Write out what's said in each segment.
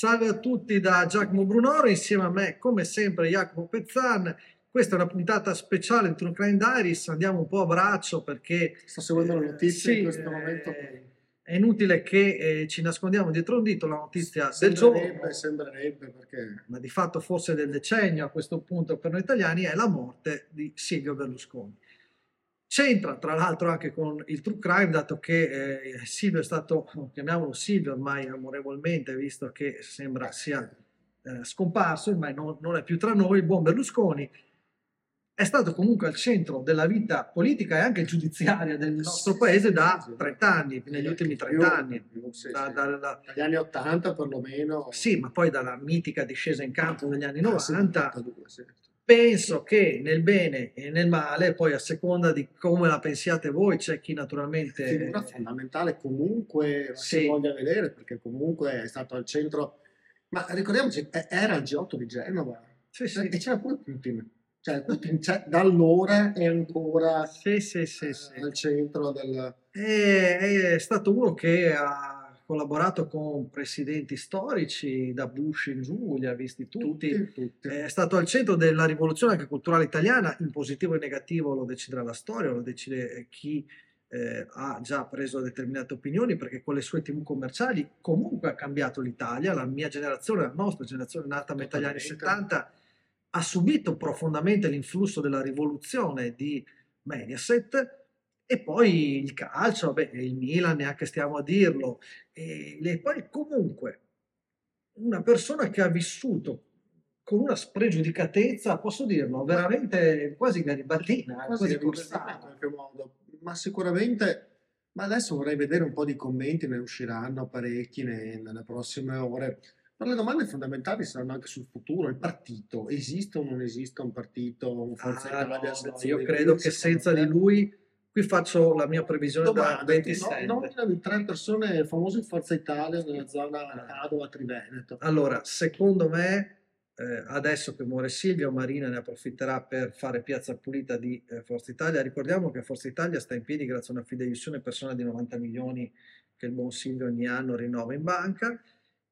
Salve a tutti da Giacomo Brunoro, insieme a me come sempre Jacopo Pezzan. Questa è una puntata speciale di True Crime Diaries, andiamo un po' a braccio perché... Sto seguendo le notizie sì, in questo eh, momento. È inutile che eh, ci nascondiamo dietro un dito, la notizia del giorno, sembrerebbe perché ma di fatto forse del decennio a questo punto per noi italiani, è la morte di Silvio Berlusconi. C'entra tra l'altro anche con il true crime, dato che eh, Silvio è stato, chiamiamolo Silvio ormai amorevolmente, visto che sembra sia eh, scomparso, ormai non, non è più tra noi, il buon Berlusconi è stato comunque al centro della vita politica e anche giudiziaria del nostro paese da sì, sì. 30 anni, negli ultimi 30 anni. Da- sì. dalla- Dagli anni 80 perlomeno. sì, ma poi dalla mitica discesa in campo degli anni Ah, sì, 90, 82, sì. Penso che nel bene e nel male, poi a seconda di come la pensiate voi, c'è chi naturalmente... Figura fondamentale comunque, Sì. si voglia vedere perché comunque è stato al centro. Ma ricordiamoci, eh, era il G8 di Genova Sì, sì. e c'era pure Putin. Cioè, Putin c'è- da allora è ancora Sì, sì, sì, eh, sì. al centro del... È, è stato uno che ha collaborato con presidenti storici, da Bush in giù, li ha visti tutti. Tutti, tutti. È stato al centro della rivoluzione anche culturale italiana, in positivo e negativo lo deciderà la storia, lo decide chi eh, ha già preso determinate opinioni, perché con le sue tv commerciali comunque ha cambiato l'Italia, la mia generazione, la nostra generazione nata a metà degli anni Totalmente. 70, ha subito profondamente l'influsso della rivoluzione di Mediaset e poi il calcio, vabbè, il Milan, neanche stiamo a dirlo, e le- poi comunque una persona che ha vissuto con una spregiudicatezza, posso dirlo, veramente quasi garibaldina, quasi quasi riversata in qualche modo, ma sicuramente, ma adesso vorrei vedere un po' di commenti, ne usciranno parecchi ne- nelle prossime ore. Ma le domande fondamentali saranno anche sul futuro, il partito, esiste o non esiste un partito, un Forza Ah, Italia, no, no, io credo che senza di lui, qui faccio la mia previsione da Domanda, 27. no, nominami tre persone famose in Forza Italia nella Ah. zona Padova-Triveneto. Allora, secondo me, eh, adesso che muore Silvio, Marina ne approfitterà per fare piazza pulita di eh, Forza Italia. Ricordiamo che Forza Italia sta in piedi grazie a una fideiussione personale di 90 milioni che il buon Silvio ogni anno rinnova in banca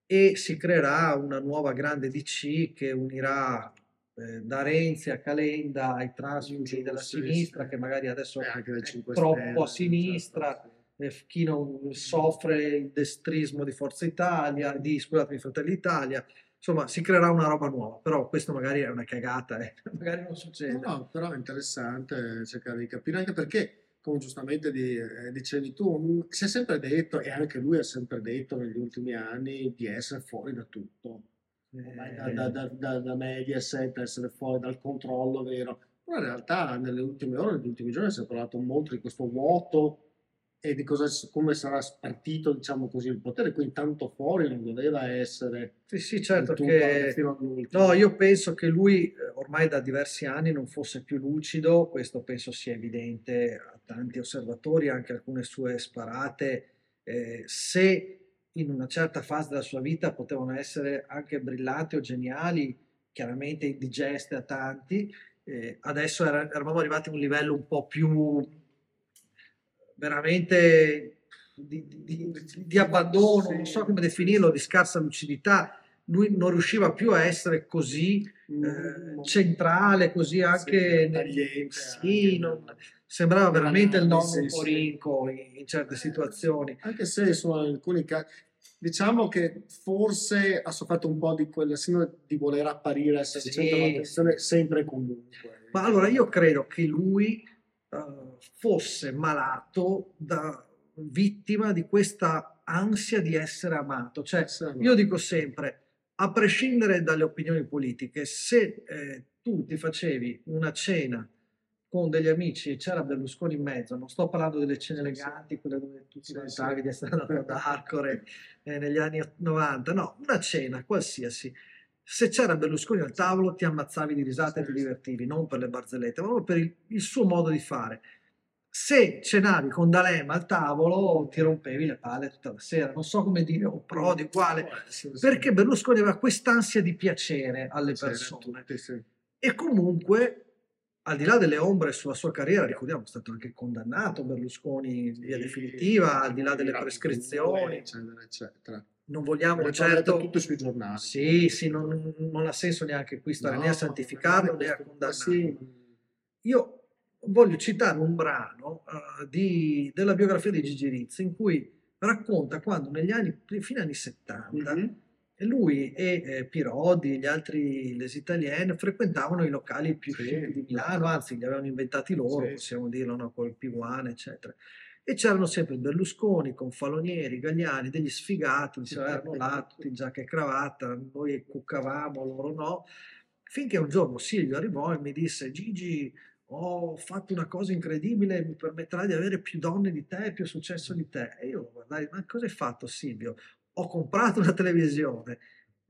e si creerà una nuova grande DC che unirà eh, da Renzi a Calenda ai transfugi della sinistra, che magari adesso è 5 troppo Stelle, a sinistra certo, chi non soffre il destrismo di Forza Italia, di scusatemi, Fratelli Italia, insomma si creerà una roba nuova, però questo magari è una cagata, eh. magari non succede. No, no, però è interessante cercare di capire anche perché, come giustamente eh, dicevi tu, mh, si è sempre detto, e anche lui ha sempre detto negli ultimi anni, di essere fuori da tutto. Ormai da, Eh, da, da, da, Mediaset, essere fuori dal controllo vero. Però in realtà nelle ultime ore, negli ultimi giorni si è parlato molto di questo vuoto e di cosa, come sarà spartito, diciamo così, il potere. Quindi tanto fuori non doveva essere sì, sì, certo che... No, io penso che lui eh, ormai da diversi anni non fosse più lucido, questo penso sia evidente a tanti osservatori, anche alcune sue sparate, eh, se in una certa fase della sua vita potevano essere anche brillanti o geniali, chiaramente indigeste a tanti, eh, adesso era- eravamo arrivati a un livello un po' più veramente di, di- di- di abbandono, non so come definirlo, di scarsa lucidità. Lui non riusciva più a essere così eh, Mm, centrale, così anche Sì, nel- sì, non- sembrava veramente il nonno Sì, un sì. po' rinco in, in certe situazioni. Anche se sono alcuni casi, diciamo che forse ha sofferto un po' di quella sindrome di voler apparire essere Sì, centro dell'attenzione sempre e comunque. Ma allora io credo che lui eh, fosse malato da vittima di questa ansia di essere amato. Cioè, Essere io dico sempre, a prescindere dalle opinioni politiche, se eh, tu ti facevi una cena con degli amici e c'era Berlusconi in mezzo, non sto parlando delle cene Sì, eleganti, quelle dove tu ti Sì, vantavi sì. di essere andato ad Arcore eh, negli anni 90, no, una cena qualsiasi. Se c'era Berlusconi al tavolo ti ammazzavi di risate e Sì, ti sì. divertivi, non per le barzellette, ma proprio per il, il suo modo di fare. Se cenavi con D'Alema al tavolo ti rompevi le palle tutta la sera, non so come dire, o Prodi, sì. perché Berlusconi aveva quest'ansia di piacere alle persone tutti, sì. e comunque al di là delle ombre sulla sua carriera ricordiamo è stato anche condannato Berlusconi in via definitiva al di là delle prescrizioni eccetera, eccetera. non vogliamo Le certo... tutte sui giornali. Sì, sì, non, non ha senso neanche qui stare No, né a santificarlo né a condannarlo. sì. Io voglio citare un brano eh, di- della biografia di Gigi Rizzi in cui racconta quando negli anni, fine anni 70, Mhm. E lui e eh, Pirodi, gli altri les italienne, frequentavano i locali più Sì. di Milano, anzi li avevano inventati loro, Sì. possiamo dirlo, no? col P1, eccetera. E c'erano sempre Berlusconi, Confalonieri, Gagliani, degli sfigati, diceva, erano là tutti in giacca e cravatta, noi cuccavamo, loro no. Finché un giorno Silvio arrivò e mi disse, Gigi, ho fatto una cosa incredibile, mi permetterà di avere più donne di te, più successo di te. E io lo guardai, ma cosa hai fatto Silvio? Ho comprato una televisione.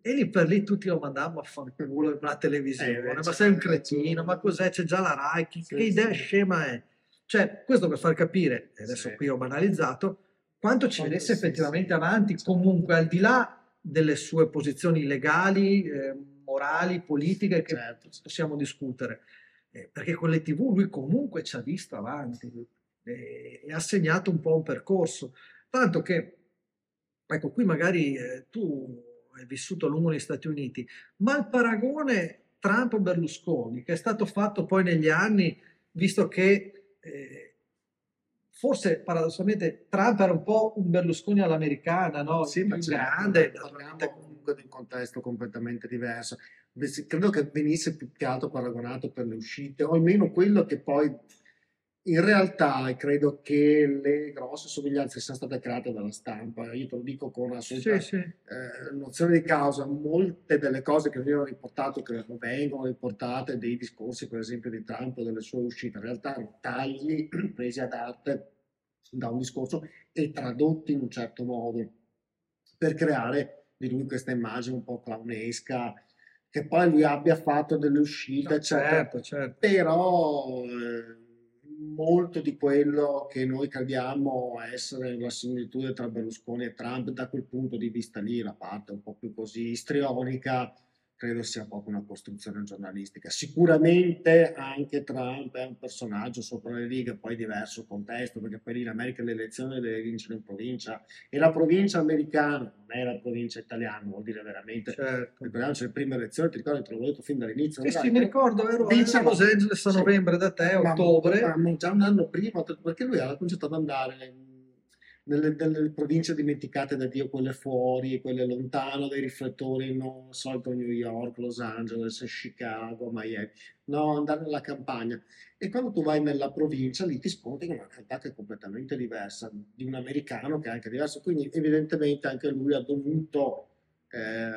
E lì per lì tutti lo mandavamo a fanculo una televisione. Eh, ma sei un cretino, ma cos'è? C'è già la Rai, che, Sì, che idea sì. scema è? Cioè, questo per far capire, e adesso Sì. qui ho banalizzato, quanto ci vedesse effettivamente avanti, comunque al di là delle sue posizioni legali, eh, morali, politiche che Certo. possiamo discutere. Eh, perché con le TV lui comunque ci ha visto avanti eh, e ha segnato un po' un percorso. Tanto che, ecco, qui magari eh, tu hai vissuto a lungo negli Stati Uniti, ma il paragone Trump-Berlusconi, che è stato fatto poi negli anni, visto che eh, forse paradossalmente Trump era un po' un Berlusconi all'americana, no? Sì, più ma certo, grande, parliamo comunque di un contesto completamente diverso. Credo che venisse più che altro paragonato per le uscite, o almeno quello che poi in realtà credo che le grosse somiglianze siano state create dalla stampa. Io te lo dico con assoluta Sì, sì. eh, nozione di causa, molte delle cose che venivano riportate, che vengono riportate, dei discorsi, per esempio, di Trump o delle sue uscite, in realtà erano tagli presi ad arte da un discorso e tradotti in un certo modo per creare di lui questa immagine un po' clownesca, che poi lui abbia fatto delle uscite, No, eccetera certo, certo. però eh, molto di quello che noi crediamo essere la similitudine tra Berlusconi e Trump, da quel punto di vista lì, la parte un po' più così istrionica, credo sia proprio una costruzione giornalistica. Sicuramente anche Trump è un personaggio sopra le righe, poi diverso contesto, perché poi lì in America le elezioni le vincono in provincia e la provincia americana non è la provincia italiana, vuol dire veramente certo. ricordiamoci le prime elezioni, ti ricordi, te l'ho detto fin dall'inizio. Sì, sì, mi ricordo, ero, a Los Angeles a novembre da te, ottobre. ma- ma già un anno prima, perché lui aveva cominciato ad andare nelle, nelle province dimenticate da Dio, quelle fuori, quelle lontano dai riflettori, non solito New York, Los Angeles, Chicago, Miami, no, andare nella campagna. E quando tu vai nella provincia, lì ti scontri con una realtà che è completamente diversa, di un americano che è anche diverso. Quindi, evidentemente, anche lui ha dovuto eh,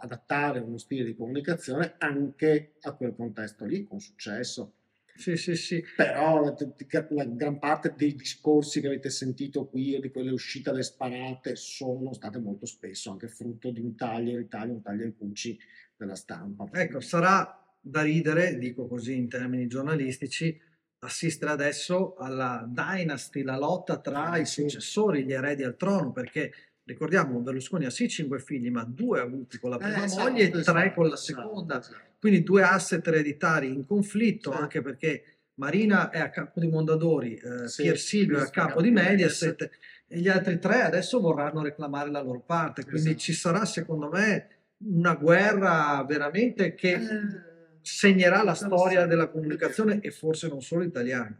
adattare uno stile di comunicazione anche a quel contesto lì, con successo. Sì, sì, sì. Però la, la gran parte dei discorsi che avete sentito qui o di quelle uscite alle sparate sono state molto spesso anche frutto di un taglio e ritaglio, un taglio e cuci della stampa. Ecco, sarà da ridere, dico così in termini giornalistici, assistere adesso alla dynasty, la lotta tra i successori, gli eredi al trono, perché ricordiamo Berlusconi ha sì cinque figli, ma due ha avuti con la Eh, prima esatto, moglie e tre esatto, con la esatto, seconda. esatto. Quindi due asset ereditari in conflitto, Sì. anche perché Marina è a capo di Mondadori, eh, Sì, Pier Silvio è a sì, capo di di Mediaset e gli altri tre adesso vorranno reclamare la loro parte. Quindi Esatto. ci sarà, secondo me, una guerra veramente che Eh, segnerà la storia della comunicazione e forse non solo italiana.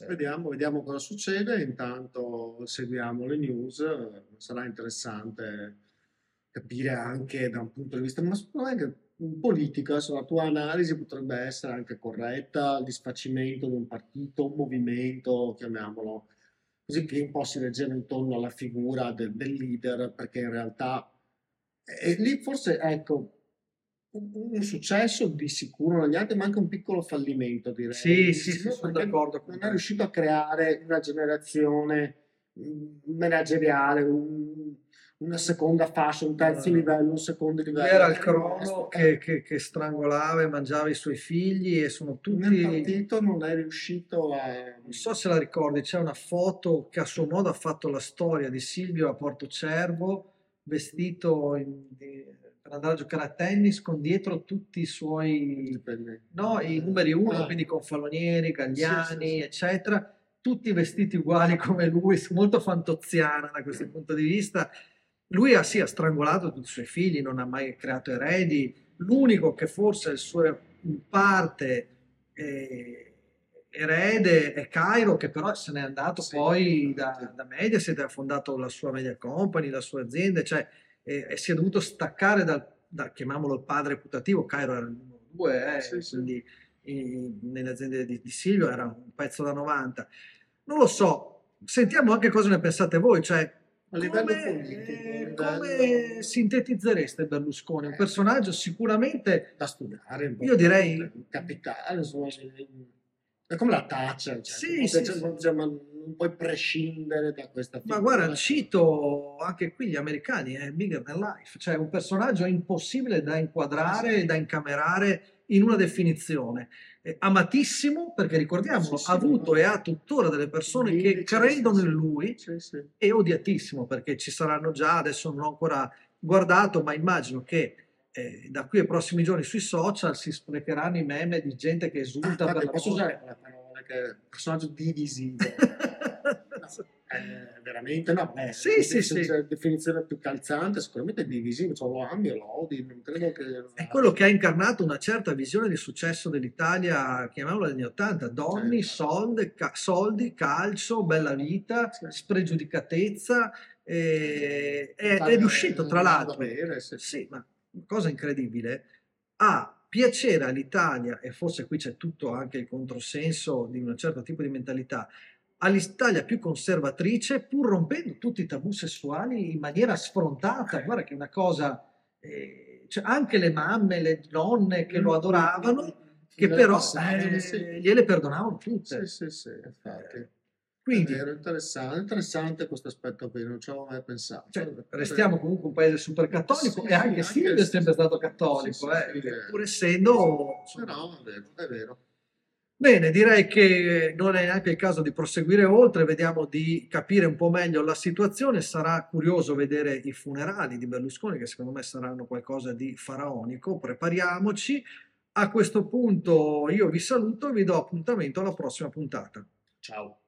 Eh, Vediamo, vediamo cosa succede, intanto seguiamo le news, sarà interessante capire anche da un punto di vista, ma secondo me anche un politico, adesso la tua analisi potrebbe essere anche corretta, il disfacimento di un partito, un movimento, chiamiamolo così, che un po' si leggeva intorno alla figura del, del leader, perché in realtà e lì forse, ecco, un, successo di sicuro negli altri, ma anche un piccolo fallimento, direi. Sì, sì, sì, No, sono d'accordo Non è riuscito a creare una generazione manageriale, un- una seconda fascia, un terzo No. livello, un secondo livello. Lui era il Eh, crono che, che- che strangolava e mangiava i suoi figli e sono Nel tutti... partito non è riuscito a... Non so se la ricordi, c'è una foto che a suo modo ha fatto la storia di Silvio a Porto Cervo, vestito in- di- per andare a giocare a tennis con dietro tutti i suoi no, i numeri uno, Ah. quindi con Falonieri, Gagliani, Sì, sì, sì. eccetera, tutti vestiti uguali come lui, molto fantoziana da questo punto di vista. lui ha, sì, ha strangolato tutti i suoi figli, non ha mai creato eredi, l'unico che forse è il suo in parte eh, erede è Cairo, che però se n'è andato sì, poi da, da Mediaset, ha fondato la sua media company, la sua azienda, cioè eh, si è dovuto staccare dal, da, chiamiamolo il padre putativo, Cairo era il numero due, eh, sì, quindi nelle aziende di, di Silvio era un pezzo da 90. Non lo so, sentiamo anche cosa ne pensate voi, cioè a livello come, politico. Eh, come sintetizzereste Berlusconi? Un personaggio sicuramente da studiare, io direi capitale, insomma, è come la Thatcher, cioè, sì, non, sì, sì. non, puoi prescindere da questa figura. Ma guarda, cito anche qui gli americani, è bigger than life, cioè un personaggio impossibile da inquadrare da incamerare in una definizione. Eh, amatissimo perché ricordiamolo, sì, sì, ha avuto no. e ha tuttora delle persone sì, che credono in lui e odiatissimo perché ci saranno già, adesso non ho ancora guardato, ma immagino che eh, da qui ai prossimi giorni sui social si sprecheranno i meme di gente che esulta ah, per la posso usare la parola che personaggio divisivo Eh, veramente? No, beh, sì, sì, sì. la definizione più calzante sicuramente è divisivo, cioè lo ami o lo odi, non credo che... È quello che ha incarnato una certa visione di successo dell'Italia, chiamiamola anni Ottanta, donne, eh, soldi, ca- soldi, calcio, bella vita, spregiudicatezza, e, è, è riuscito tra l'altro, bere, sì. sì, ma cosa incredibile, a piacere all'Italia, e forse qui c'è tutto anche il controsenso di un certo tipo di mentalità, all'Italia più conservatrice, pur rompendo tutti i tabù sessuali in maniera sfrontata. Guarda che è una cosa, eh, cioè anche le mamme, le nonne che lo adoravano, che però eh, sì. gliele perdonavano tutte. Sì, sì, sì, infatti. Quindi, è interessante, interessante questo aspetto qui, non ci avevo mai pensato. Cioè, restiamo comunque un paese super cattolico sì, e anche sì, Silvio è sempre stato cattolico, eh, pur essendo... Però è vero, è vero. Bene, direi che non è neanche il caso di proseguire oltre, vediamo di capire un po' meglio la situazione. Sarà curioso vedere i funerali di Berlusconi, che secondo me saranno qualcosa di faraonico. Prepariamoci. A questo punto io vi saluto e vi do appuntamento alla prossima puntata. Ciao.